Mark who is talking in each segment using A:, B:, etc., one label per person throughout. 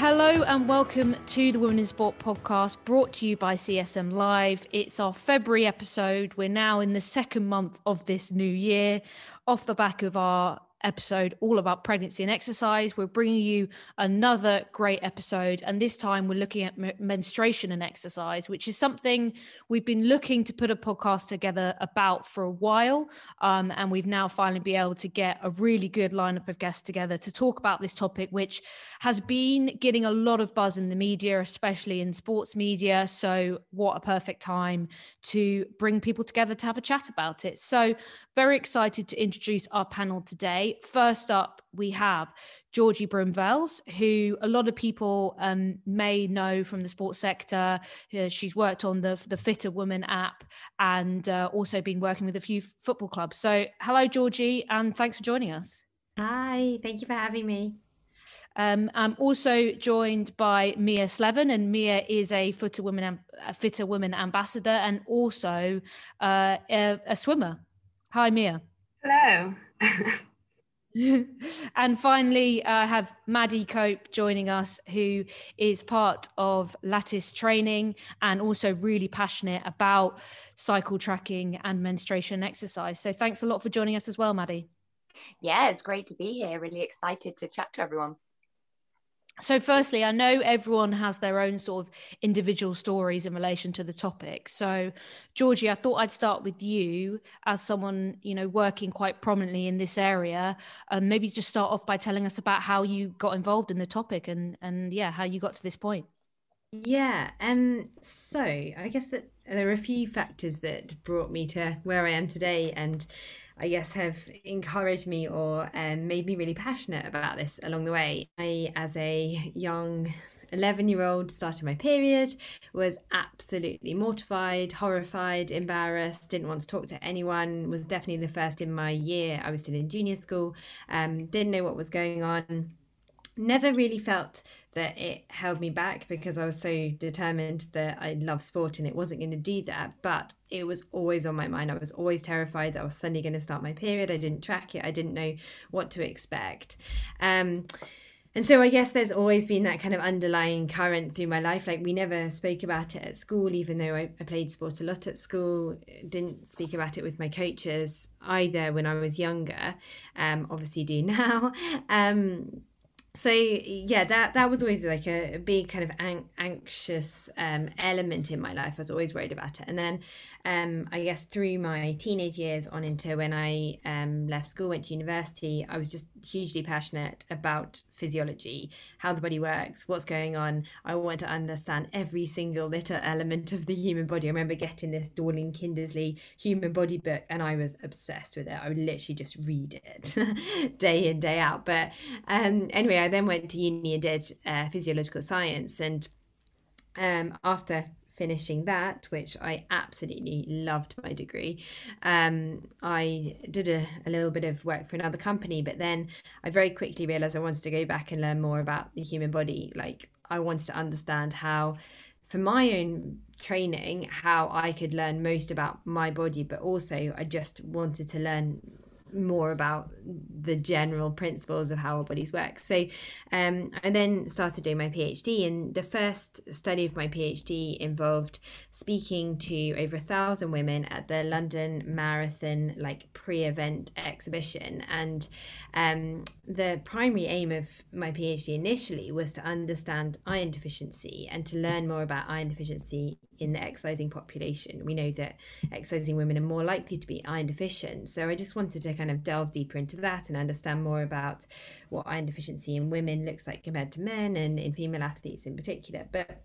A: Hello and welcome to the Women in Sport podcast brought to you by CSM Live. It's our February episode. We're now in the second month of this new year off the back of our episode all about pregnancy and exercise. We're bringing you another great episode, and this time we're looking at m- menstruation and exercise, which is something we've been looking to put a podcast together about for a while. Um, and we've now finally been able to get a really good lineup of guests together to talk about this topic, which has been getting a lot of buzz in the media, especially in sports media. So, what a perfect time to bring people together to have a chat about it. So, very excited to introduce our panel today. First up, we have Georgie Bruinvels, who a lot of people um, may know from the sports sector. Uh, she's worked on the the Fitr Woman app and uh, also been working with a few football clubs. So, hello, Georgie, and thanks for joining us.
B: Hi, thank you for having me.
A: Um, I'm also joined by Mia Slevin, and Mia is a Fitr Woman, a Fitr Woman ambassador, and also uh, a, a swimmer. Hi, Mia.
C: Hello.
A: and finally, I uh, have Maddy Cope joining us, who is part of Lattice Training and also really passionate about cycle tracking and menstruation exercise. So, thanks a lot for joining us as well, Maddy.
D: Yeah, it's great to be here. Really excited to chat to everyone.
A: So, firstly, I know everyone has their own sort of individual stories in relation to the topic. So, Georgie, I thought I'd start with you as someone, you know, working quite prominently in this area. Um, maybe just start off by telling us about how you got involved in the topic and, and yeah, how you got to this point.
B: Yeah. Um. So, I guess that there are a few factors that brought me to where I am today, and I guess, have encouraged me or um, made me really passionate about this along the way. I, as a young 11 year old started my period was absolutely mortified horrified embarrassed didn't want to talk to anyone was definitely the first in my year i was still in junior school um, didn't know what was going on never really felt that it held me back because I was so determined that I love sport and it wasn't going to do that. But it was always on my mind. I was always terrified that I was suddenly going to start my period. I didn't track it. I didn't know what to expect. Um, and so I guess there's always been that kind of underlying current through my life. Like we never spoke about it at school, even though I, I played sport a lot at school. Didn't speak about it with my coaches either when I was younger. Um, obviously do now. Um, so yeah that that was always like a, big kind of an- anxious um, element in my life i was always worried about it and then um, I guess through my teenage years on into when I um, left school, went to university, I was just hugely passionate about physiology, how the body works, what's going on. I want to understand every single little element of the human body. I remember getting this Dorling Kindersley human body book and I was obsessed with it. I would literally just read it day in, day out. But um, anyway, I then went to uni and did uh, physiological science. And um, after finishing that, which I absolutely loved my degree. Um, I did a, a, little bit of work for another company, but then I very quickly realized I wanted to go back and learn more about the human body. Like, I wanted to understand how, for my own training, how I could learn most about my body, but also I just wanted to learn more about the general principles of how our bodies work. So um, I then started doing my PhD, and the first study of my PhD involved speaking to over a thousand women at the London Marathon like pre-event exhibition. And um, the primary aim of my PhD initially was to understand iron deficiency and to learn more about iron deficiency in the exercising population. We know that exercising women are more likely to be iron deficient. So I just wanted to kind of delve deeper into that and understand more about what iron deficiency in women looks like compared to men and in female athletes in particular. But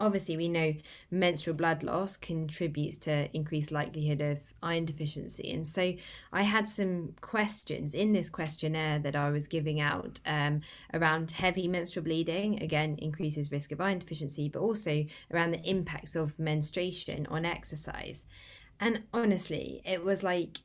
B: obviously we know menstrual blood loss contributes to increased likelihood of iron deficiency. And so i had some questions in this questionnaire that i was giving out um, around heavy menstrual bleeding again increases risk of iron deficiency but also around the impacts of menstruation on exercise and honestly, it was like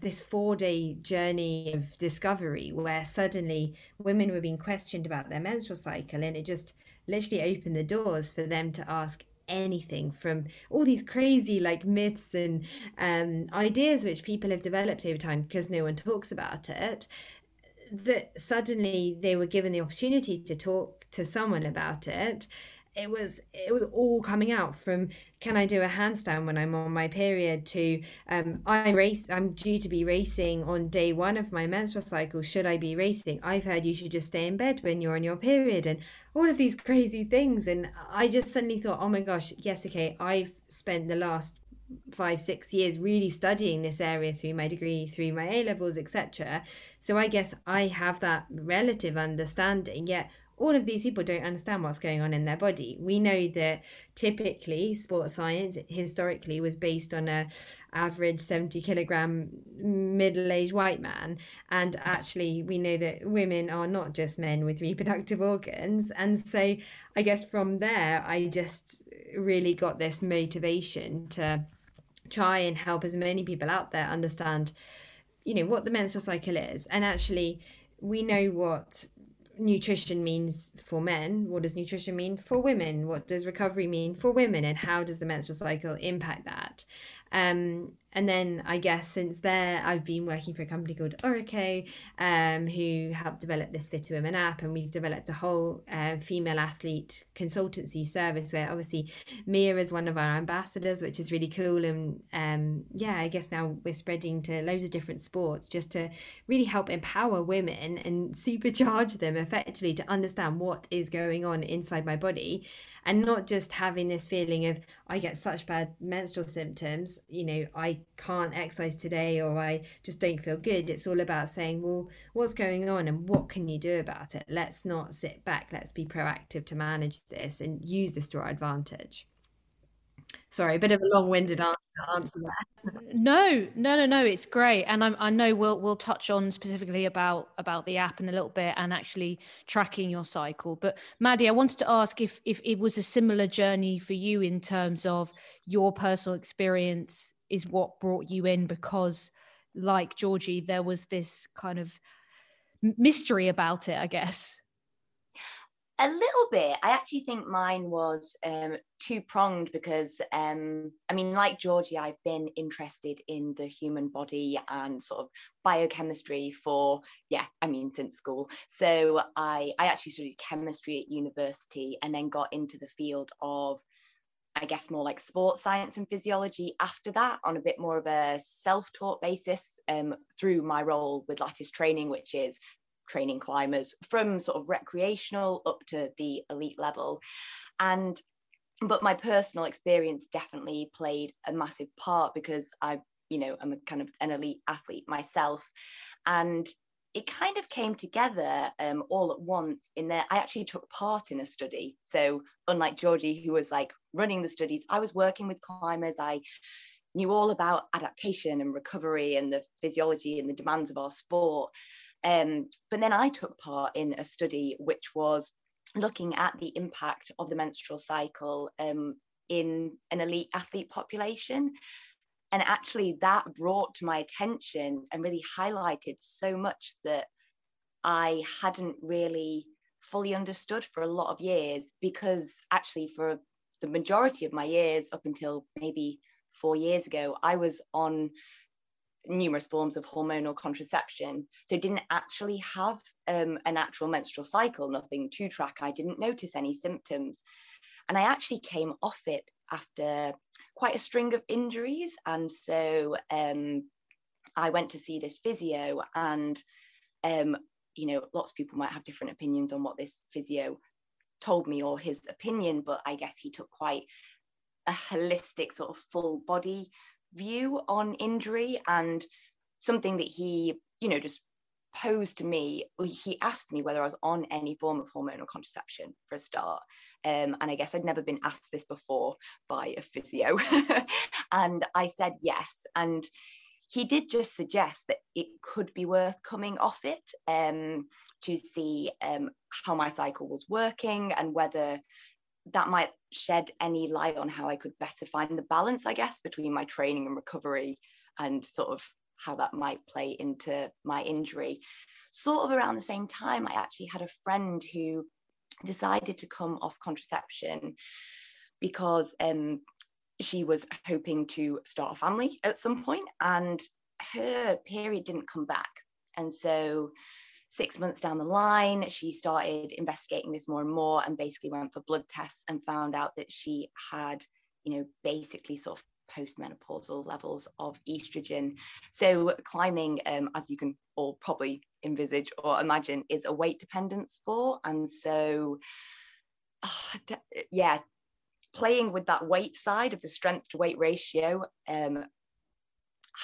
B: this four day journey of discovery where suddenly women were being questioned about their menstrual cycle, and it just literally opened the doors for them to ask anything from all these crazy like myths and um, ideas which people have developed over time because no one talks about it that suddenly they were given the opportunity to talk to someone about it it was it was all coming out from can I do a handstand when I'm on my period? to um I'm race I'm due to be racing on day one of my menstrual cycle. Should I be racing? I've heard you should just stay in bed when you're on your period and all of these crazy things and I just suddenly thought oh my gosh yes okay I've spent the last five six years really studying this area through my degree through my a levels etc so i guess i have that relative understanding yet all of these people don't understand what's going on in their body. We know that typically sports science historically was based on a average 70 kilogram middle-aged white man. And actually we know that women are not just men with reproductive organs. And so I guess from there I just really got this motivation to try and help as many people out there understand you know what the menstrual cycle is. And actually we know what nutrition means for men what does nutrition mean for women? What does recovery mean for women? And how does the menstrual cycle impact that um, and then I guess since there, I've been working for a company called Orreco, um, who helped develop this Fitr Women app, and we've developed a whole uh, female athlete consultancy service where obviously Mia is one of our ambassadors, which is really cool. And um, yeah, I guess now we're spreading to loads of different sports just to really help empower women and supercharge them effectively to understand what is going on inside my body and not just having this feeling of I get such bad menstrual symptoms, you know, I can't exercise today or I just don't feel good. It's all about saying, well, what's going on and what can you do about it? Let's not sit back. Let's be proactive to manage this and use this to our advantage. Sorry, a bit of a long-winded answer there.
A: no, no, no, no. It's great, and I'm, I know we'll we'll touch on specifically about about the app in a little bit and actually tracking your cycle. But Maddy, I wanted to ask if if it was a similar journey for you in terms of your personal experience is what brought you in because, like Georgie, there was this kind of mystery about it, I guess.
D: A little bit. I actually think mine was um, two pronged because, um, I mean, like Georgie, I've been interested in the human body and sort of biochemistry for, yeah, I mean, since school. So I, I actually studied chemistry at university and then got into the field of I guess more like sports science and physiology after that on a bit more of a self-taught basis um, through my role with Lattice Training, which is training climbers from sort of recreational up to the elite level. And but my personal experience definitely played a massive part because I, you know, I'm a kind of an elite athlete myself. And it kind of came together um, all at once in that I actually took part in a study. So unlike Georgie, who was like running the studies, I was working with climbers. I knew all about adaptation and recovery and the physiology and the demands of our sport. Um, but then I took part in a study which was looking at the impact of the menstrual cycle um, in an elite athlete population. And actually, that brought to my attention and really highlighted so much that I hadn't really fully understood for a lot of years because actually, for the majority of my years, up until maybe four years ago, I was on numerous forms of hormonal contraception. So didn't actually have um, an actual menstrual cycle, nothing to track. I didn't notice any symptoms. And I actually came off it after quite a string of injuries. And so um, I went to see this physio and um, you know, lots of people might have different opinions on what this physio told me or his opinion, but I guess he took quite a holistic sort of full body view on injury and something that he, you know, just posed to me. He asked me whether I was on any form of hormonal contraception for a start. Um, and I guess I'd never been asked this before by a physio. and I said yes. And he did just suggest that it could be worth coming off it um, to see um, how my cycle was working and whether that might shed any light on how I could better find the balance, I guess, between my training and recovery and sort of how that might play into my injury. Sort of around the same time, I actually had a friend who decided to come off contraception because um, she was hoping to start a family at some point and her period didn't come back. And so six months down the line, she started investigating this more and more and basically went for blood tests and found out that she had, you know, basically sort of postmenopausal levels of estrogen. So climbing, um, as you can all probably envisage or imagine, is a weight dependent sport. And so, yeah, playing with that weight side of the strength to weight ratio um,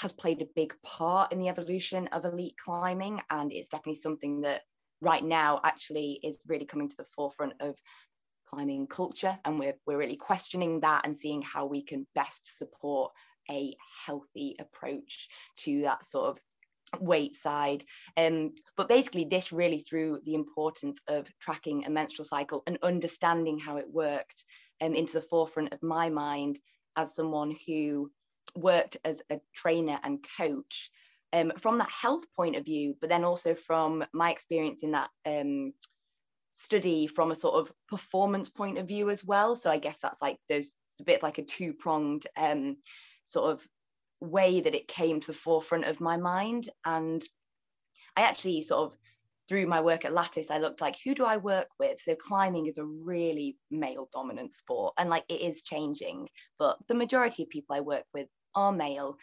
D: has played a big part in the evolution of elite climbing. And it's definitely something that right now actually is really coming to the forefront of climbing culture. And we're, we're really questioning that and seeing how we can best support a healthy approach to that sort of weight side. Um, but basically, this really through the importance of tracking a menstrual cycle and understanding how it worked um, into the forefront of my mind as someone who worked as a trainer and coach um, from that health point of view, but then also from my experience in that um, study from a sort of performance point of view as well. So I guess that's like there's a bit like a two pronged um, sort of way that it came to the forefront of my mind. And I actually sort of through my work at Lattice, I looked like, who do I work with? So climbing is a really male dominant sport and like it is changing, but the majority of people I work with are male.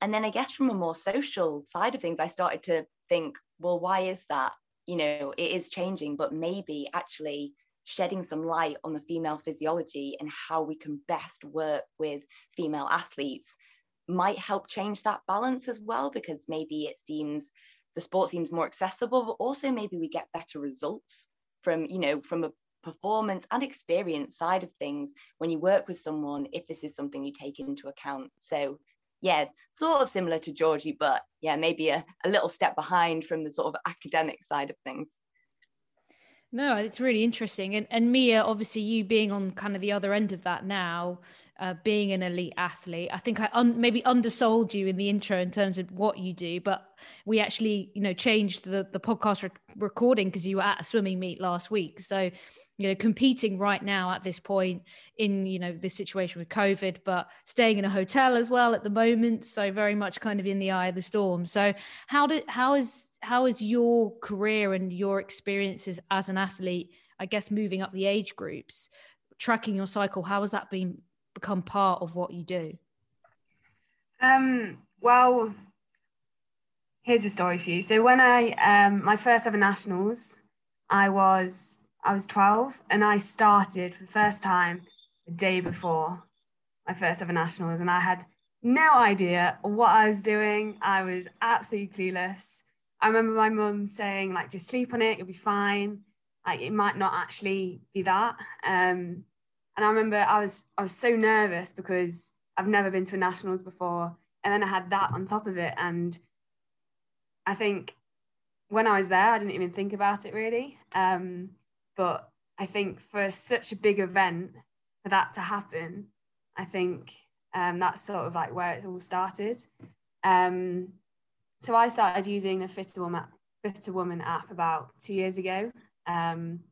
D: And then I guess from a more social side of things, I started to think, well, why is that? You know, it is changing, but maybe actually shedding some light on the female physiology and how we can best work with female athletes might help change that balance as well, because maybe it seems the sport seems more accessible, but also maybe we get better results from, you know, from a performance and experience side of things when you work with someone, if this is something you take into account. So yeah, sort of similar to Georgie, but yeah, maybe a, a little step behind from the sort of academic side of things.
A: No, it's really interesting. And, and Mia, obviously, you being on kind of the other end of that now, uh, being an elite athlete. I think I un- maybe undersold you in the intro in terms of what you do, but we actually, you know, changed the the podcast re- recording because you were at a swimming meet last week. So, you know, competing right now at this point in you know this situation with COVID, but staying in a hotel as well at the moment. So very much kind of in the eye of the storm. So how did how is how is your career and your experiences as an athlete? I guess moving up the age groups, tracking your cycle. How has that been become part of what you do?
C: Um, well, here's a story for you. So when I um, my first ever nationals, I was I was 12 and I started for the first time the day before my first ever nationals and I had no idea what I was doing. I was absolutely clueless. I remember my mum saying like just sleep on it, you'll be fine. Like it might not actually be that. Um, and I remember I was I was so nervous because I've never been to a nationals before, and then I had that on top of it. And I think when I was there, I didn't even think about it really. Um, but I think for such a big event, for that to happen, I think um, that's sort of like where it all started. Um, so I started using the Fitr Woman, app about two years ago. Um,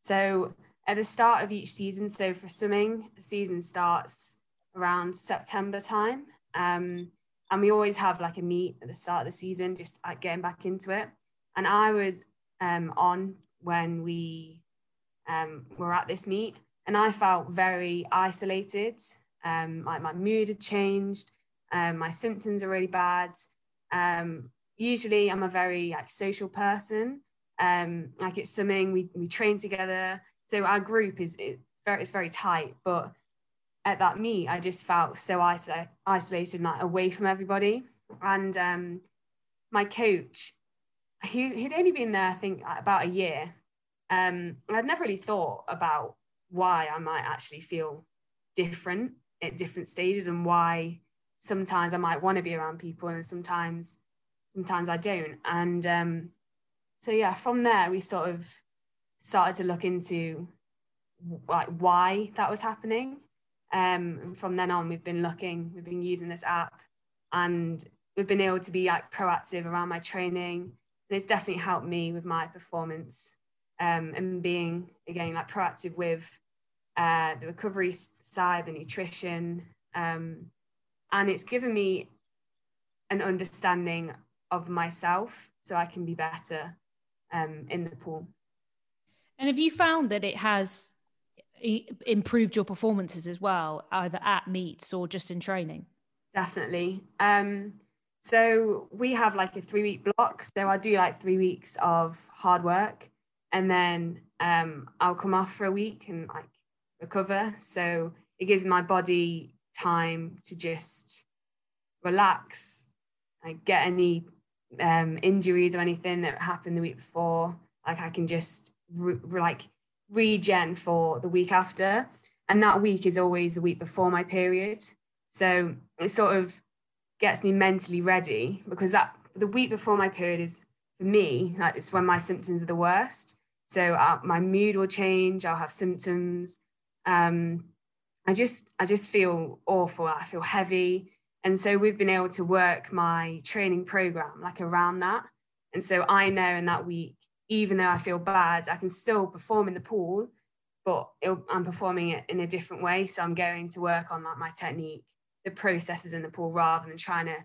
C: so at the start of each season. So for swimming, the season starts around September time. Um, and we always have like a meet at the start of the season, just like getting back into it. And I was um, on when we um, were at this meet, and I felt very isolated. Um, my mood had changed, um, my symptoms are really bad. Um, usually, I'm a very like social person. Um, like it's swimming, we we train together, so our group is it's very it's very tight but at that meet i just felt so isolated isolated and like away from everybody. And um, my coach he, he'd only been there i think about a year. Um, i'd never really thought about why i might actually feel different at different stages and why sometimes i might want to be around people and sometimes sometimes i don't. And um, so yeah from there we sort of started to look into like why that was happening. Um, and from then on, we've been looking, we've been using this app, and we've been able to be like proactive around my training, and it's definitely helped me with my performance um, and being again like proactive with uh, the recovery side, the nutrition, um, and it's given me an understanding of myself, so I can be better um, in the pool.
A: And have you found that it has improved your performances as well, either at meets or just in training?
C: Definitely. Um, so we have like a three week block. So I do like three weeks of hard work and then um, I'll come off for a week and like recover. So it gives my body time to just relax, like get any um, injuries or anything that happened the week before. Like I can just re- like regen for the week after. And that week is always the week before my period. So it sort of gets me mentally ready because that the week before my period is for me, like it's when my symptoms are the worst. So uh, my mood will change. I'll have symptoms. Um, I just I just feel awful. I feel heavy. And so we've been able to work my training program like around that. And so I know in that week even though I feel bad, I can still perform in the pool, but I'm performing it in a different way. So I'm going to work on like my technique, the processes in the pool rather than trying to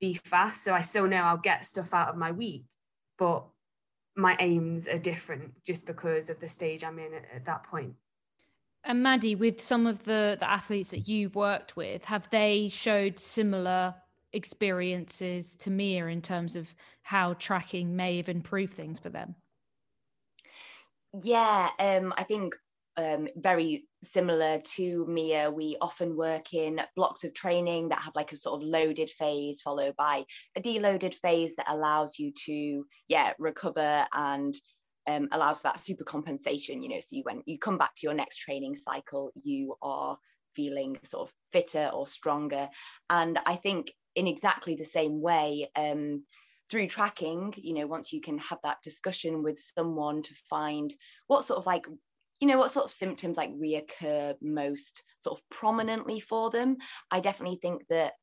C: be fast. So I still know I'll get stuff out of my week, but my aims are different just because of the stage I'm in at, at that point.
A: And Maddy, with some of the, the athletes that you've worked with, have they showed similar experiences to Mia in terms of how tracking may have improved things for them?
D: Yeah, um, I think um, very similar to Mia, we often work in blocks of training that have like a sort of loaded phase followed by a deloaded phase that allows you to, yeah, recover and um, allows for that super compensation. You know, so you when you come back to your next training cycle, you are feeling sort of fitter or stronger. And I think in exactly the same way um, through tracking you know once you can have that discussion with someone to find what sort of like you know what sort of symptoms like reoccur most sort of prominently for them. I definitely think that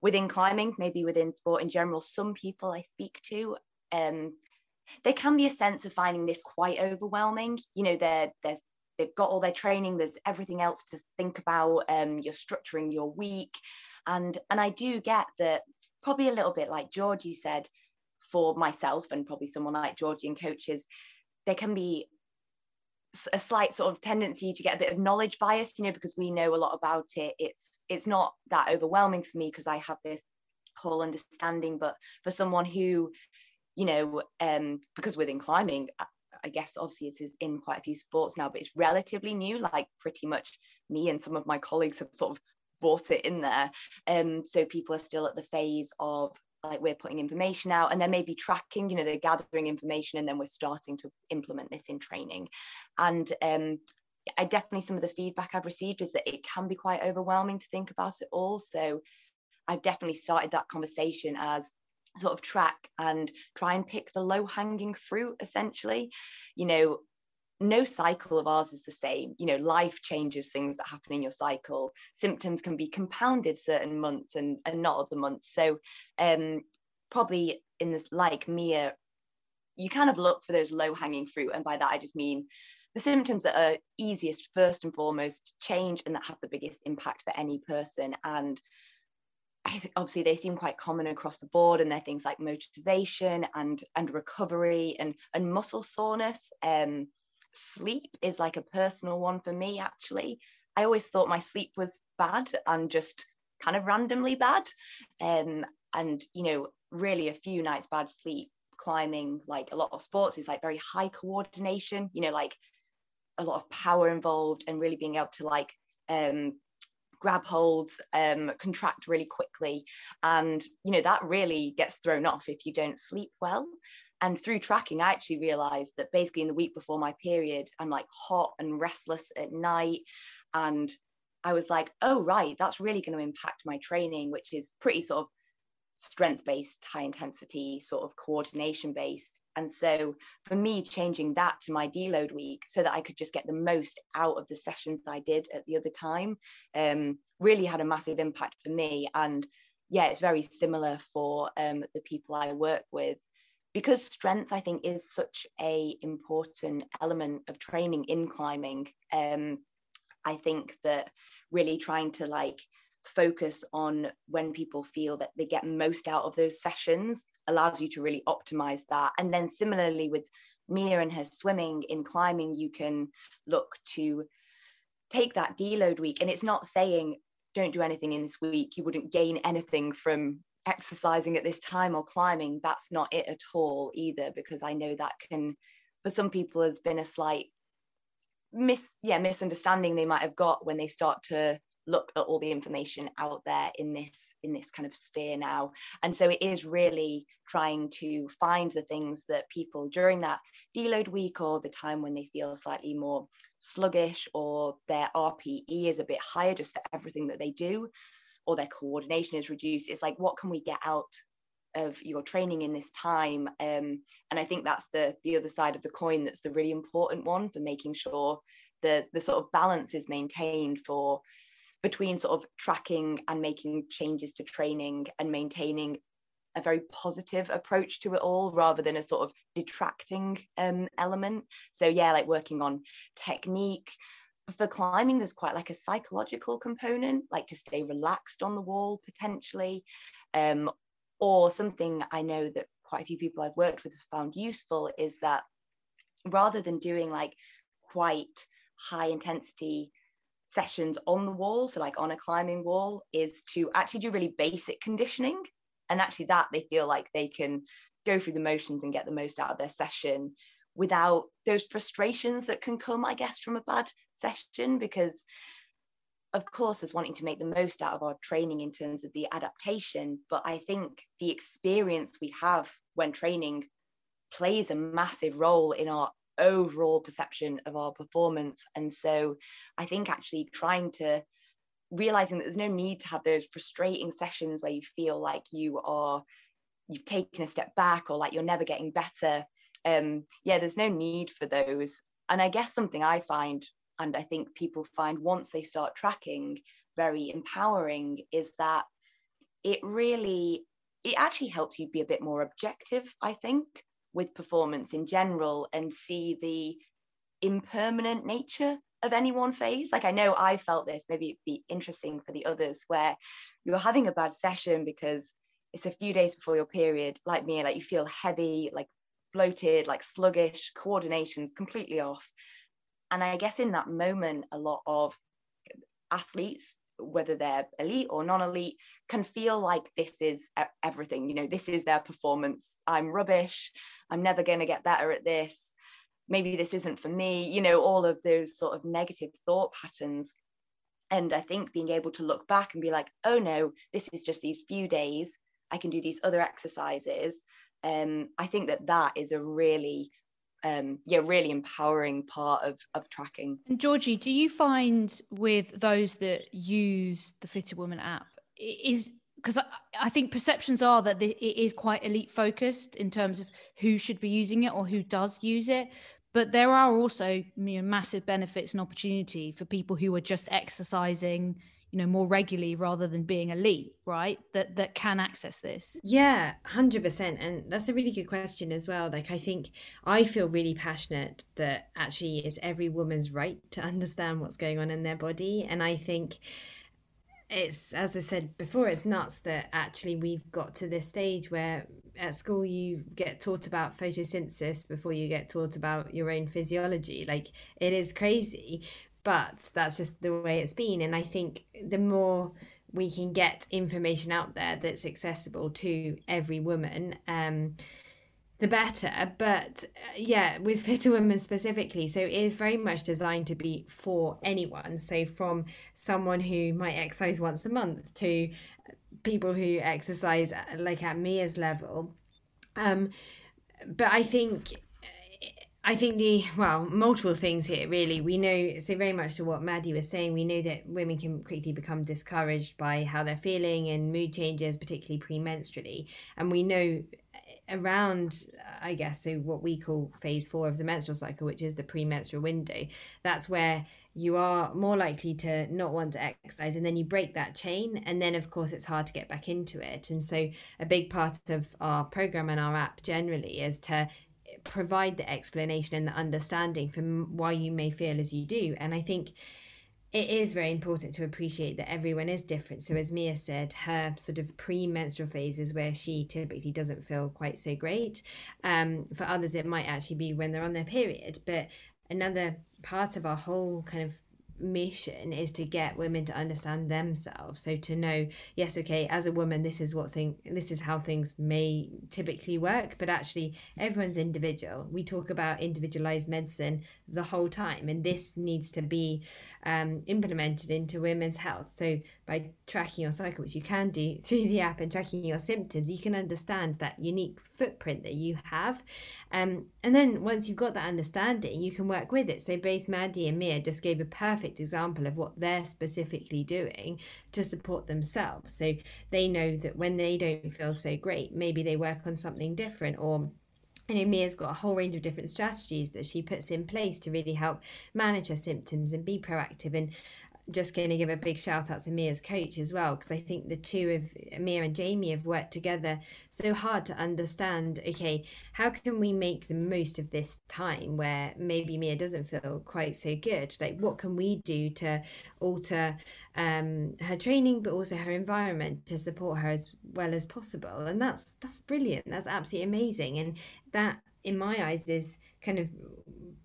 D: within climbing maybe within sport in general some people i speak to um there can be a sense of finding this quite overwhelming. You know there there's they've got all their training there's everything else to think about um you're structuring your week and and i do get that probably a little bit like georgie said for myself and probably someone like georgie and coaches there can be a slight sort of tendency to get a bit of knowledge bias you know because we know a lot about it it's it's not that overwhelming for me because i have this whole understanding but for someone who you know um because within climbing I guess obviously it is in quite a few sports now, but it's relatively new. Like pretty much me and some of my colleagues have sort of brought it in there. Um, so people are still at the phase of like we're putting information out and then maybe tracking, you know, they're gathering information and then we're starting to implement this in training. And um, I definitely some of the feedback I've received is that it can be quite overwhelming to think about it all. So I've definitely started that conversation as sort of track and try and pick the low hanging fruit essentially you know no cycle of ours is the same. You know, life changes things that happen in your cycle. Symptoms can be compounded certain months and, and not other months. So um, probably in this like Mia, you kind of look for those low hanging fruit. And by that I just mean the symptoms that are easiest first and foremost change and that have the biggest impact for any person. And obviously they seem quite common across the board and they're things like motivation and and recovery and and muscle soreness. Um, sleep is like a personal one for me, actually. I always thought my sleep was bad and just kind of randomly bad. Um, and, you know, really a few nights bad sleep climbing, like a lot of sports, is like very high coordination, you know, like a lot of power involved and really being able to like um, grab holds, um, contract really quickly. And, you know, that really gets thrown off if you don't sleep well. And through tracking, I actually realized that basically in the week before my period, I'm like hot and restless at night. And I was like, oh, right, that's really going to impact my training, which is pretty sort of strength based, high intensity, sort of coordination based. And so for me, changing that to my deload week so that I could just get the most out of the sessions I did at the other time um, really had a massive impact for me. And yeah, it's very similar for um, the people I work with because strength i think is such a important element of training in climbing um, i think that really trying to like focus on when people feel that they get most out of those sessions allows you to really optimize that. And then similarly with mia and her swimming in climbing you can look to take that deload week. And it's not saying don't do anything in this week. You wouldn't gain anything from exercising at this time or climbing that's not it at all either because i know that can for some people has been a slight yeah misunderstanding they might have got when they start to look at all the information out there in this in this kind of sphere now. And so it is really trying to find the things that people during that deload week or the time when they feel slightly more sluggish or their rpe is a bit higher just for everything that they do or their coordination is reduced it's like what can we get out of your training in this time um, and i think that's the the other side of the coin that's the really important one for making sure the the sort of balance is maintained for between sort of tracking and making changes to training and maintaining a very positive approach to it all rather than a sort of detracting um, element. So yeah, like working on technique. For climbing, there's quite like a psychological component, like to stay relaxed on the wall potentially, um, or something I know that quite a few people I've worked with have found useful is that rather than doing like quite high intensity sessions on the wall, so like on a climbing wall, is to actually do really basic conditioning. And actually, that they feel like they can go through the motions and get the most out of their session without those frustrations that can come, I guess, from a bad session. Because, of course, there's wanting to make the most out of our training in terms of the adaptation. But I think the experience we have when training plays a massive role in our overall perception of our performance. And so I think actually trying to realizing that there's no need to have those frustrating sessions where you feel like you are you've taken a step back or like you're never getting better um yeah there's no need for those and i guess something i find and i think people find once they start tracking very empowering is that it really it actually helps you be a bit more objective i think with performance in general and see the impermanent nature of any one phase. Like I know I felt this, maybe it'd be interesting for the others, where you're having a bad session because it's a few days before your period, like me, like you feel heavy, like bloated, like sluggish, coordination's completely off. And I guess in that moment, a lot of athletes whether they're elite or non-elite can feel like this is everything you know this is their performance. I'm rubbish. I'm never going to get better at this. Maybe this isn't for me you know all of those sort of negative thought patterns. And i think being able to look back and be like oh no this is just these few days. I can do these other exercises um, i think that that is a really um, yeah, really empowering part of of tracking.
A: And Georgie, do you find with those that use the Fitr Woman app is because I, I, think perceptions are that it is quite elite focused in terms of who should be using it or who does use it. But there are also you know, massive benefits and opportunity for people who are just exercising you know more regularly rather than being elite right that that can access this?
B: Yeah 100% and that's a really good question as well. Like i think i feel really passionate that actually it's every woman's right to understand what's going on in their body. And i think it's as i said before it's nuts that actually we've got to this stage where at school you get taught about photosynthesis before you get taught about your own physiology. Like it is crazy but that's just the way it's been. And i think the more we can get information out there that's accessible to every woman um, the better. But uh, yeah with Fitr Women specifically so it is very much designed to be for anyone. So from someone who might exercise once a month to people who exercise uh, like at mia's level. Um, but i think I think the well, multiple things here really. We know so very much to what Maddy was saying. We know that women can quickly become discouraged by how they're feeling and mood changes, particularly premenstrually. And we know eh, around, I guess, so what we call phase four of the menstrual cycle, which is the premenstrual window. That's where you are more likely to not want to exercise and then you break that chain and then of course it's hard to get back into it and so a big part of our program and our app generally is to provide the explanation and the understanding for why you may feel as you do. And I think it is very important to appreciate that everyone is different. So, as Mia said, her sort of pre-menstrual phase is where she typically doesn't feel quite so great. Um, for others, it might actually be when they're on their period. But another part of our whole kind of mission is to get women to understand themselves. So to know yes okay as a woman this is what thing this is how things may typically work but actually everyone's individual. We talk about individualized medicine the whole time and this needs to be um, implemented into women's health. So by tracking your cycle which you can do through the app and tracking your symptoms you can understand that unique footprint that you have. Um, and then once you've got that understanding you can work with it. So both Maddy and mia just gave a perfect example of what they're specifically doing to support themselves. So they know that when they don't feel so great maybe they work on something different or you know, Mia's got a whole range of different strategies that she puts in place to really help manage her symptoms and be proactive. And just going to give a big shout out to Mia's coach as well, because I think the two of Mia and Jamie have worked together so hard to understand okay, how can we make the most of this time where maybe Mia doesn't feel quite so good? Like, what can we do to alter um, her training, but also her environment to support her as well as possible? And that's that's brilliant. That's absolutely amazing. And that, in my eyes, is kind of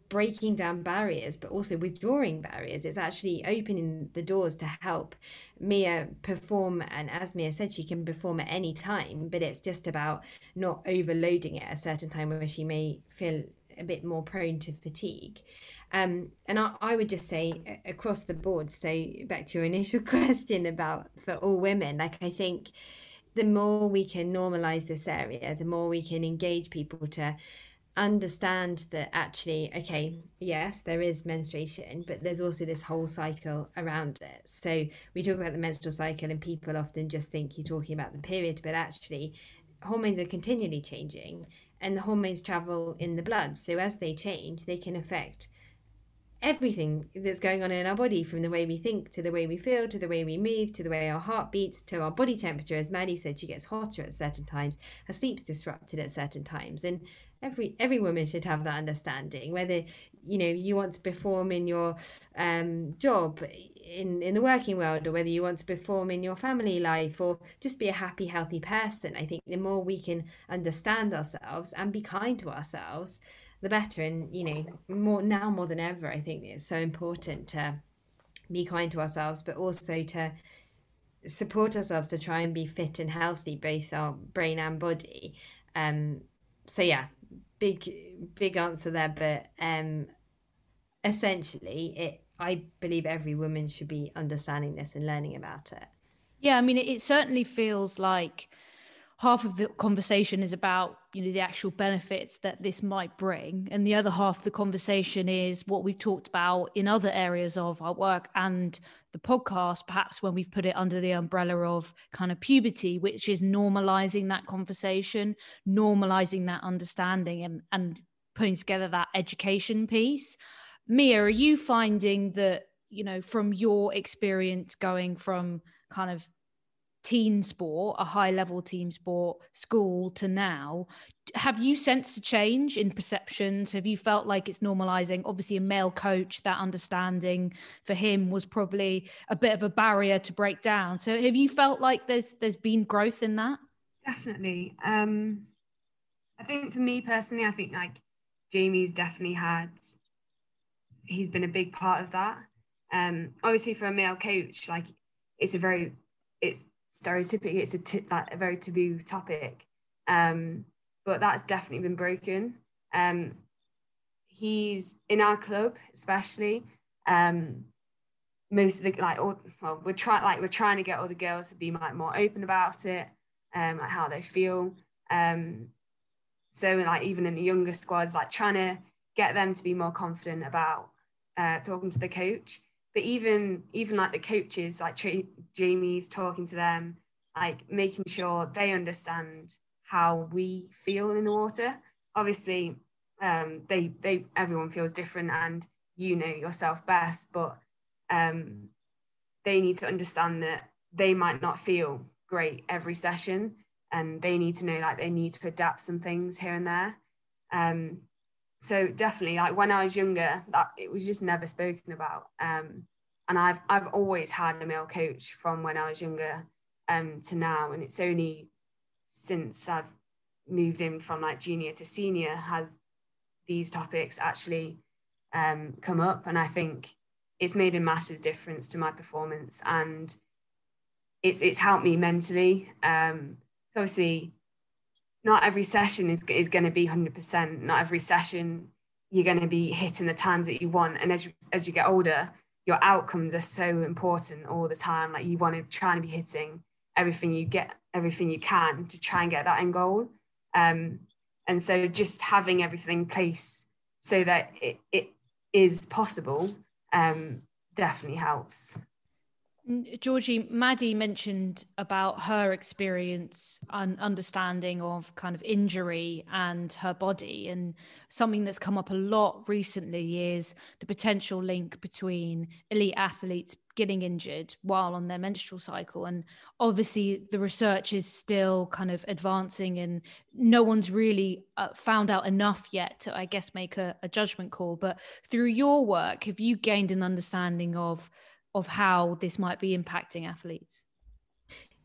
B: breaking down barriers but also withdrawing barriers. It's actually opening the doors to help mia perform and as mia said she can perform at any time but it's just about not overloading it at a certain time where she may feel a bit more prone to fatigue. Um, and I, I would just say across the board so back to your initial question about for all women like i think the more we can normalize this area the more we can engage people to understand that actually, okay, yes, there is menstruation, but there's also this whole cycle around it. So we talk about the menstrual cycle, and people often just think you're talking about the period, but actually, hormones are continually changing, and the hormones travel in the blood. So as they change, they can affect everything that's going on in our body from the way we think to the way we feel to the way we move to the way our heart beats to our body temperature. As Maddy said she gets hotter at certain times her sleep's disrupted at certain times. And every every woman should have that understanding whether you know you want to perform in your um, job in in the working world or whether you want to perform in your family life or just be a happy healthy person. I think the more we can understand ourselves and be kind to ourselves the better. And you know more now more than ever i think it's so important to be kind to ourselves but also to support ourselves to try and be fit and healthy both our brain and body. Um so yeah big big answer there but um essentially it i believe every woman should be understanding this and learning about it.
A: Yeah i mean it, it certainly feels like half of the conversation is about you know the actual benefits that this might bring. And the other half of the conversation is what we've talked about in other areas of our work and the podcast perhaps when we've put it under the umbrella of kind of puberty which is normalizing that conversation normalizing that understanding and and putting together that education piece. Mia are you finding that you know from your experience going from kind of teen sport, a high level team sport, school to now. Have you sensed a change in perceptions? Have you felt like it's normalizing? Obviously, a male coach, that understanding for him was probably a bit of a barrier to break down. So, have you felt like there's there's been growth in that?
C: Definitely. Um, I think for me personally, I think like Jamie's definitely had. He's been a big part of that. Um, obviously, for a male coach, like it's a very it's stereotypically it's a t- like a very taboo topic. Um, but that's definitely been broken. Um, he's in our club especially. Um, most of the like all, well we're trying like we're trying to get all the girls to be like more open about it um like how they feel. Um so like even in the younger squads like trying to get them to be more confident about uh, talking to the coach but even even like the coaches like Tra- jamie's talking to them like making sure they understand how we feel in the water. Obviously um they they everyone feels different and you know yourself best but um they need to understand that they might not feel great every session and they need to know like they need to adapt some things here and there. Um so definitely like when i was younger that it was just never spoken about. Um and I've I've always had a male coach from when I was younger um, to now, and it's only since I've moved in from like junior to senior has these topics actually um, come up, and I think it's made a massive difference to my performance, and it's it's helped me mentally. Um, so obviously, not every session is is going to be hundred percent. Not every session you're going to be hitting the times that you want, and as you, as you get older, your outcomes are so important all the time. Like you want to try and be hitting everything you get, everything you can to try and get that end goal. Um, and so just having everything in place so that it, it is possible um, definitely helps.
A: Georgie, Maddy mentioned about her experience and understanding of kind of injury and her body. And something that's come up a lot recently is the potential link between elite athletes getting injured while on their menstrual cycle. And obviously, the research is still kind of advancing, and no one's really uh, found out enough yet to, I guess, make a, a judgment call. But through your work, have you gained an understanding of? Of how this might be impacting athletes?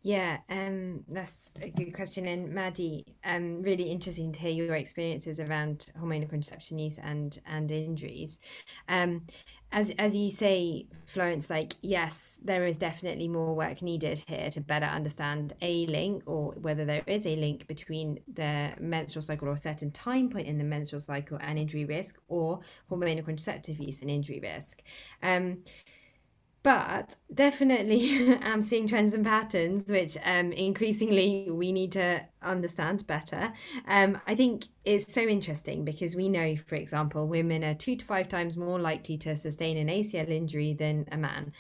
B: Yeah, um, that's a good question. And Maddy, um, really interesting to hear your experiences around hormonal contraception use and and injuries. Um, as as you say, Florence, like yes, there is definitely more work needed here to better understand a link or whether there is a link between the menstrual cycle or a certain time point in the menstrual cycle and injury risk, or hormonal contraceptive use and injury risk. Um, but definitely I'm seeing trends and patterns which um, increasingly we need to understand better. Um, I think it's so interesting because we know, for example, women are two to five times more likely to sustain an ACL injury than a man.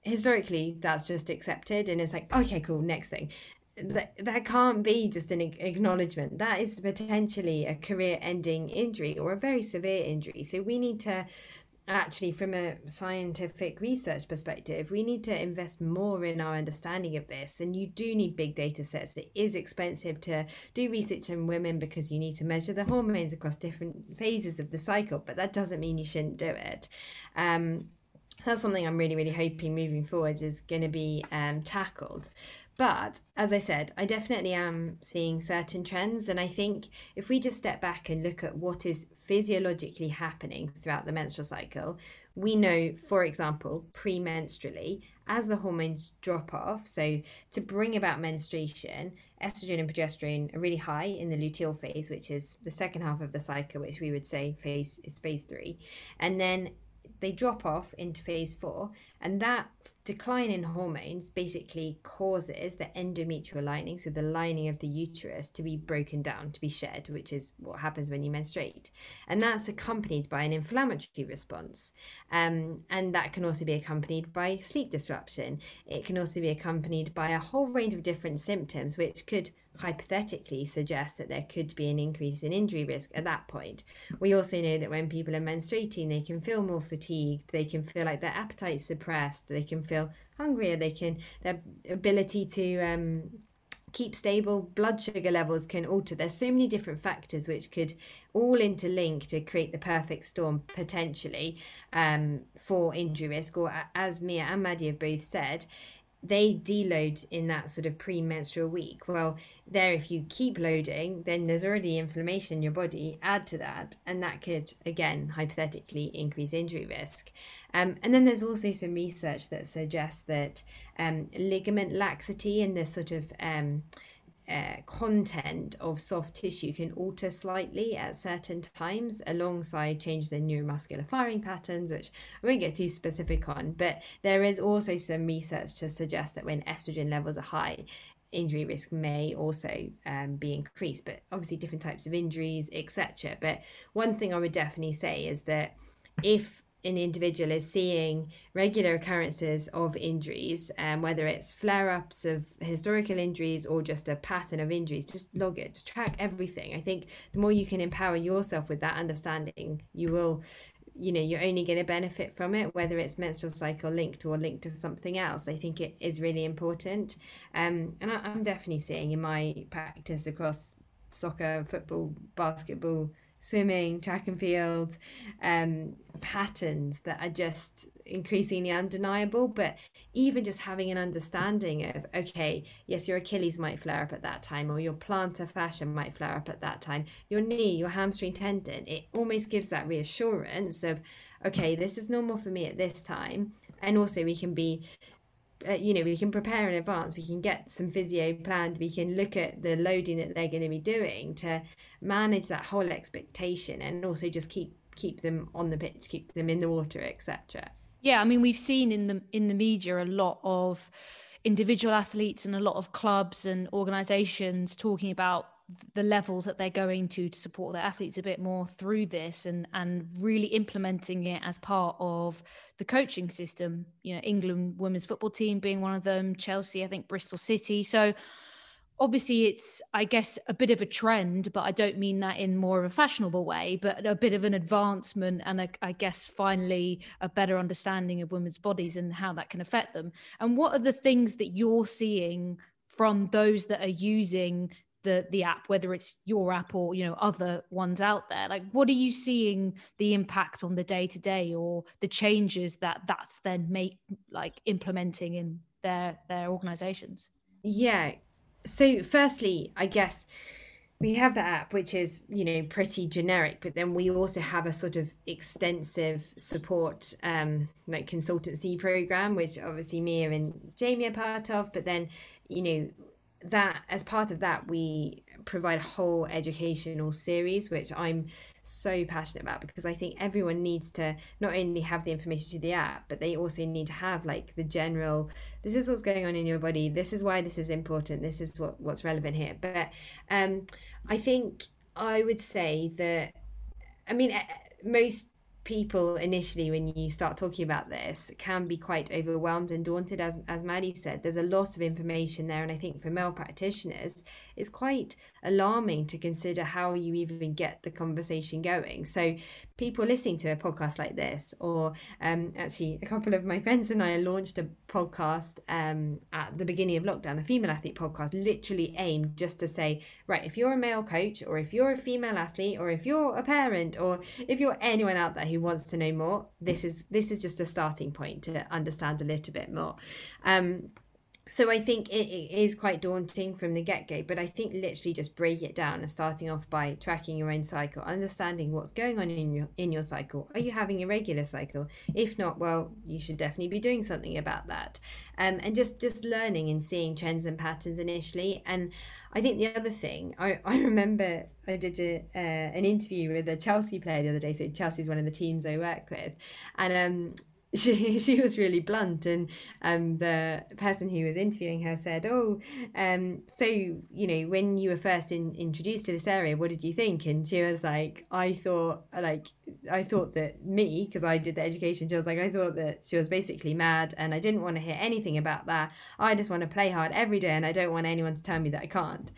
B: Historically, that's just accepted, and it's like, okay, cool, next thing. That, that can't be just an acknowledgement. That is potentially a career ending injury or a very severe injury. So we need to actually from a scientific research perspective we need to invest more in our understanding of this and you do need big data sets it is expensive to do research in women because you need to measure the hormones across different phases of the cycle but that doesn't mean you shouldn't do it um, that's something I'm really, really hoping moving forward is going to be um, tackled. But as I said, I definitely am seeing certain trends. And I think if we just step back and look at what is physiologically happening throughout the menstrual cycle, we know, for example, premenstrually, as the hormones drop off, so to bring about menstruation, estrogen and progesterone are really high in the luteal phase, which is the second half of the cycle, which we would say phase is phase three. And then they drop off into phase four, and that decline in hormones basically causes the endometrial lining, so the lining of the uterus, to be broken down, to be shed, which is what happens when you menstruate. And that's accompanied by an inflammatory response. Um, and that can also be accompanied by sleep disruption. It can also be accompanied by a whole range of different symptoms, which could hypothetically suggests that there could be an increase in injury risk at that point. We also know that when people are menstruating, they can feel more fatigued, they can feel like their appetite's suppressed, they can feel hungrier, they can their ability to um, keep stable blood sugar levels can alter. There's so many different factors which could all interlink to create the perfect storm potentially um, for injury risk. Or as Mia and Maddy have both said, they deload in that sort of premenstrual week. Well, there, if you keep loading, then there's already inflammation in your body. Add to that, and that could, again, hypothetically increase injury risk. Um, and then there's also some research that suggests that um, ligament laxity and this sort of um, uh, content of soft tissue can alter slightly at certain times alongside changes in neuromuscular firing patterns, which I won't get too specific on. But there is also some research to suggest that when estrogen levels are high, injury risk may also um, be increased, but obviously different types of injuries, etc. But one thing I would definitely say is that if an individual is seeing regular occurrences of injuries, um, whether it's flare ups of historical injuries or just a pattern of injuries, just log it, just track everything. I think the more you can empower yourself with that understanding, you will, you know, you're only going to benefit from it, whether it's menstrual cycle linked or linked to something else. I think it is really important. Um, and I, I'm definitely seeing in my practice across soccer, football, basketball, swimming, track and field, um, patterns that are just increasingly undeniable but even just having an understanding of okay yes your achilles might flare up at that time or your plantar fascia might flare up at that time your knee your hamstring tendon it almost gives that reassurance of okay this is normal for me at this time. And also we can be uh, you know we can prepare in advance we can get some physio planned we can look at the loading that they're going to be doing to manage that whole expectation and also just keep keep them on the pitch keep them in the water etc
A: yeah i mean we've seen in the in the media a lot of individual athletes and a lot of clubs and organizations talking about the levels that they're going to to support their athletes a bit more through this and and really implementing it as part of the coaching system. You know england women's football team being one of them chelsea i think bristol city. So obviously it's i guess a bit of a trend but i don't mean that in more of a fashionable way but a bit of an advancement and a, I guess finally a better understanding of women's bodies and how that can affect them. And what are the things that you're seeing from those that are using the the app whether it's your app or you know other ones out there like what are you seeing the impact on the day to day or the changes that that's then make like implementing in their their organizations?
B: Yeah. So firstly i guess we have the app which is you know pretty generic but then we also have a sort of extensive support um like consultancy program which obviously mia and jamie are part of but then you know that as part of that we provide a whole educational series which i'm so passionate about because i think everyone needs to not only have the information through the app but they also need to have like the general this is what's going on in your body. This is why this is important. This is what what's relevant here. But um i think i would say that i mean most people initially when you start talking about this can be quite overwhelmed and daunted as as Maddy said. There's a lot of information there and I think for male practitioners it's quite alarming to consider how you even get the conversation going. So people listening to a podcast like this or um, actually a couple of my friends and I launched a podcast um, at the beginning of lockdown the female athlete podcast literally aimed just to say right if you're a male coach or if you're a female athlete or if you're a parent or if you're anyone out there who wants to know more this is this is just a starting point to understand a little bit more. Um, so I think it, it is quite daunting from the get go, but I think literally just break it down and starting off by tracking your own cycle, understanding what's going on in your in your cycle. Are you having a regular cycle? If not, well, you should definitely be doing something about that, um, and just just learning and seeing trends and patterns initially. And I think the other thing I, I remember I did a, uh, an interview with a Chelsea player the other day. So Chelsea is one of the teams I work with, and um, she she was really blunt and um the person who was interviewing her said oh um so you know when you were first in, introduced to this area what did you think? And she was like i thought like i thought that me because i did the education she was like i thought that she was basically mad and i didn't want to hear anything about that. I just want to play hard every day and i don't want anyone to tell me that i can't.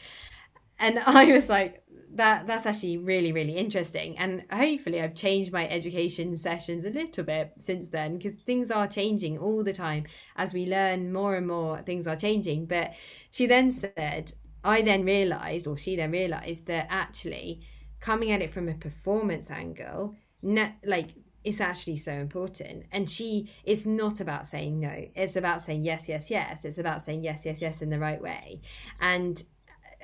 B: And i was like that that's actually really really interesting. And hopefully i've changed my education sessions a little bit since then because things are changing all the time. As we learn more and more things are changing. But she then said i then realized or she then realized that actually coming at it from a performance angle ne- like it's actually so important. And she it's not about saying no. It's about saying yes yes yes. It's about saying yes yes yes in the right way. And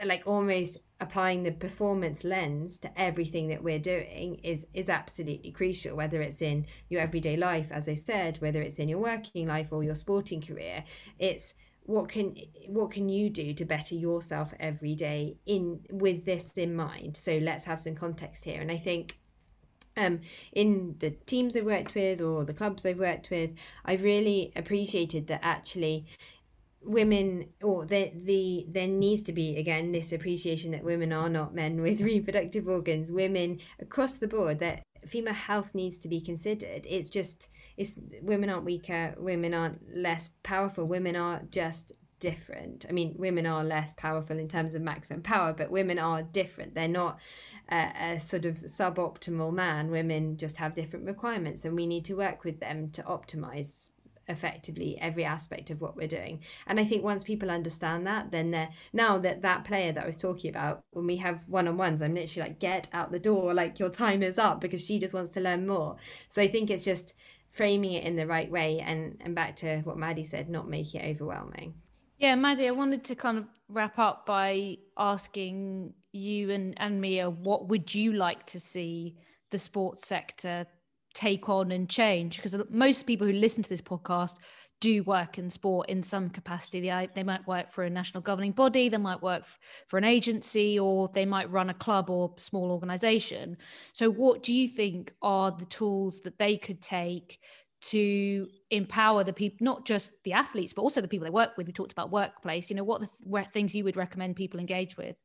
B: like almost applying the performance lens to everything that we're doing is is absolutely crucial whether it's in your everyday life as i said whether it's in your working life or your sporting career. It's what can what can you do to better yourself every day in with this in mind? So let's have some context here. And i think um, in the teams I've worked with or the clubs I've worked with, I've really appreciated that actually women or the the there needs to be again this appreciation that women are not men with reproductive organs. Women across the board that female health needs to be considered. It's just it's women aren't weaker women aren't less powerful women are just different. I mean women are less powerful in terms of maximum power but women are different. They're not a, a sort of suboptimal man. Women just have different requirements and we need to work with them to optimize effectively every aspect of what we're doing. And i think once people understand that then they're now that that player that i was talking about when we have one-on-ones i'm literally like get out the door like your time is up because she just wants to learn more. So i think it's just framing it in the right way and and back to what Maddy said not make it overwhelming.
A: Yeah Maddy I wanted to kind of wrap up by asking you and and Mia what would you like to see the sports sector take on and change because most people who listen to this podcast do work in sport in some capacity. They, they might work for a national governing body, they might work f- for an agency, or they might run a club or small organization. So, what do you think are the tools that they could take to empower the people, not just the athletes, but also the people they work with? We talked about workplace. You know, what the th- things you would recommend people engage with?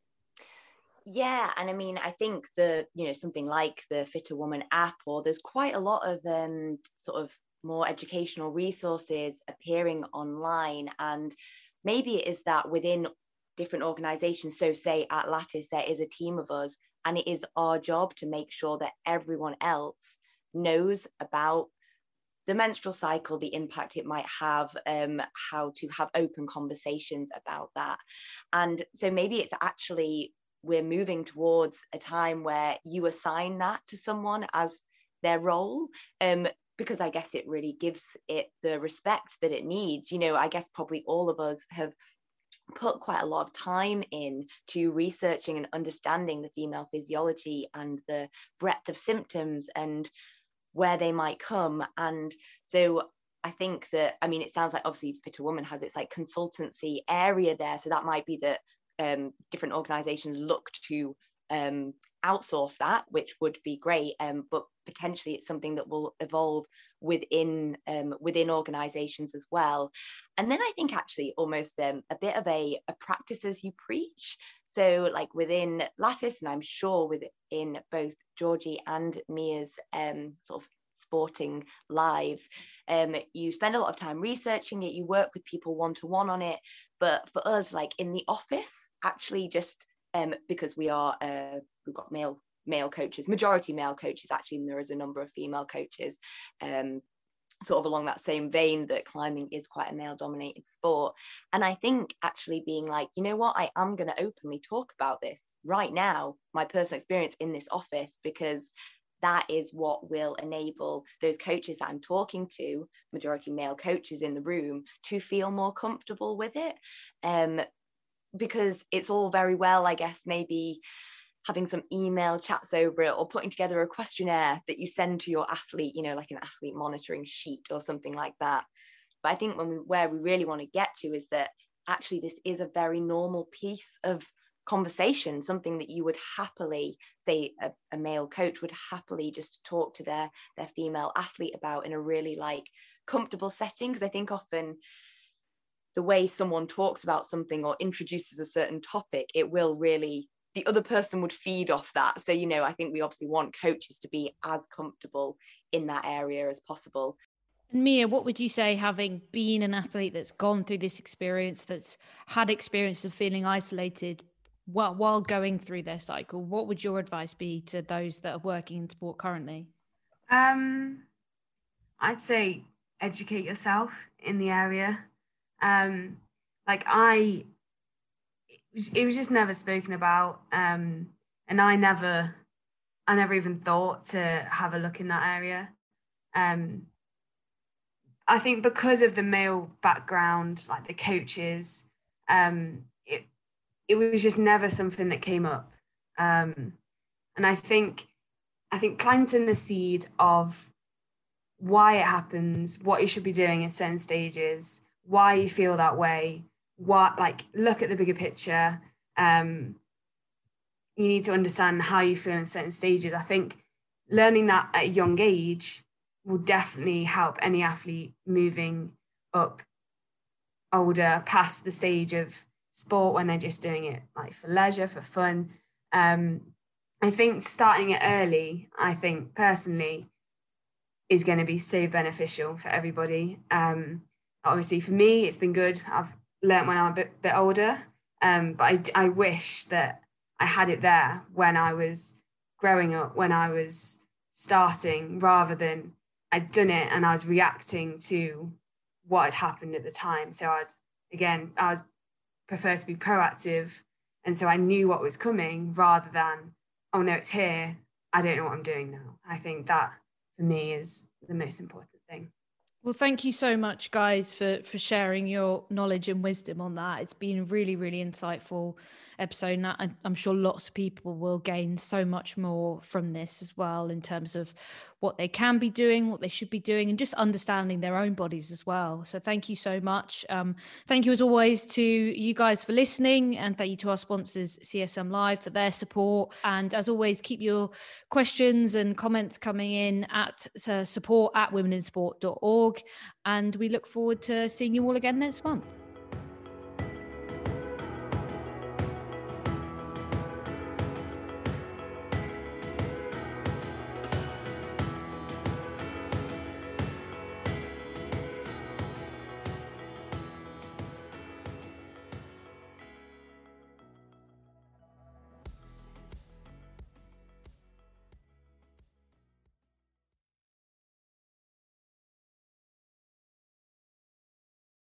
D: Yeah and i mean i think the you know something like the Fitr Woman app or there's quite a lot of um sort of more educational resources appearing online. And maybe it is that within different organizations, so say at Lattice, there is a team of us, and it is our job to make sure that everyone else knows about the menstrual cycle, the impact it might have, um, how to have open conversations about that. And so maybe it's actually we're moving towards a time where you assign that to someone as their role um, because I guess it really gives it the respect that it needs. You know, I guess probably all of us have put quite a lot of time in to researching and understanding the female physiology and the breadth of symptoms and where they might come. And so I think that, I mean, it sounds like obviously Fitr Woman has its like consultancy area there. So that might be that um, different organizations look to um, outsource that, which would be great. Um, but potentially it's something that will evolve within um, within organizations as well and then i think actually almost um, a bit of a, a practice as you preach so like within lattice and i'm sure within both georgie and mia's um, sort of sporting lives um, you spend a lot of time researching it you work with people one-to-one on it but for us like in the office actually just um, because we are uh, we've got male male coaches, majority male coaches actually, and there is a number of female coaches. Um, sort of along that same vein that climbing is quite a male dominated sport and i think actually being like you know what i am going to openly talk about this right now my personal experience in this office because that is what will enable those coaches that i'm talking to majority male coaches in the room to feel more comfortable with it um, because it's all very well i guess maybe having some email chats over it or putting together a questionnaire that you send to your athlete, you know, like an athlete monitoring sheet or something like that. But I think when we, where we really want to get to is that actually this is a very normal piece of conversation, something that you would happily, say a, a male coach would happily just talk to their their female athlete about in a really like comfortable setting. Because I think often the way someone talks about something or introduces a certain topic, it will really the other person would feed off that. So, you know, I think we obviously want coaches to be as comfortable in that area as possible.
A: And Mia, what would you say, having been an athlete that's gone through this experience, that's had experience of feeling isolated while, while going through their cycle, what would your advice be to those that are working in sport currently?
C: Um, I'd say educate yourself in the area. Um, like I it was just never spoken about um, and i never i never even thought to have a look in that area um, i think because of the male background like the coaches um, it, was just never something that came up. Um, and i think i think planting the seed of why it happens what you should be doing in certain stages why you feel that way what like look at the bigger picture. Um you need to understand how you feel in certain stages. I think learning that at a young age will definitely help any athlete moving up older past the stage of sport when they're just doing it like for leisure for fun um i think starting it early i think personally is going to be so beneficial for everybody um obviously for me it's been good i've learnt when I'm a bit, bit older. Um, but I, I wish that I had it there when I was growing up, when I was starting, rather than I'd done it and I was reacting to what had happened at the time. So I was, again, I was prefer to be proactive. And so I knew what was coming rather than, oh no, it's here. I don't know what I'm doing now. I think that for me is the most important. thing.
A: Well, thank you so much, guys, for for sharing your knowledge and wisdom on that. It's been really, really insightful episode. And I'm sure lots of people will gain so much more from this as well in terms of what they can be doing, what they should be doing, and just understanding their own bodies as well. So thank you so much. Um, thank you as always to you guys for listening, and thank you to our sponsors, CSM Live, for their support. And as always, keep your questions and comments coming in at uh, support at womeninsport.org. And we look forward to seeing you all again next month.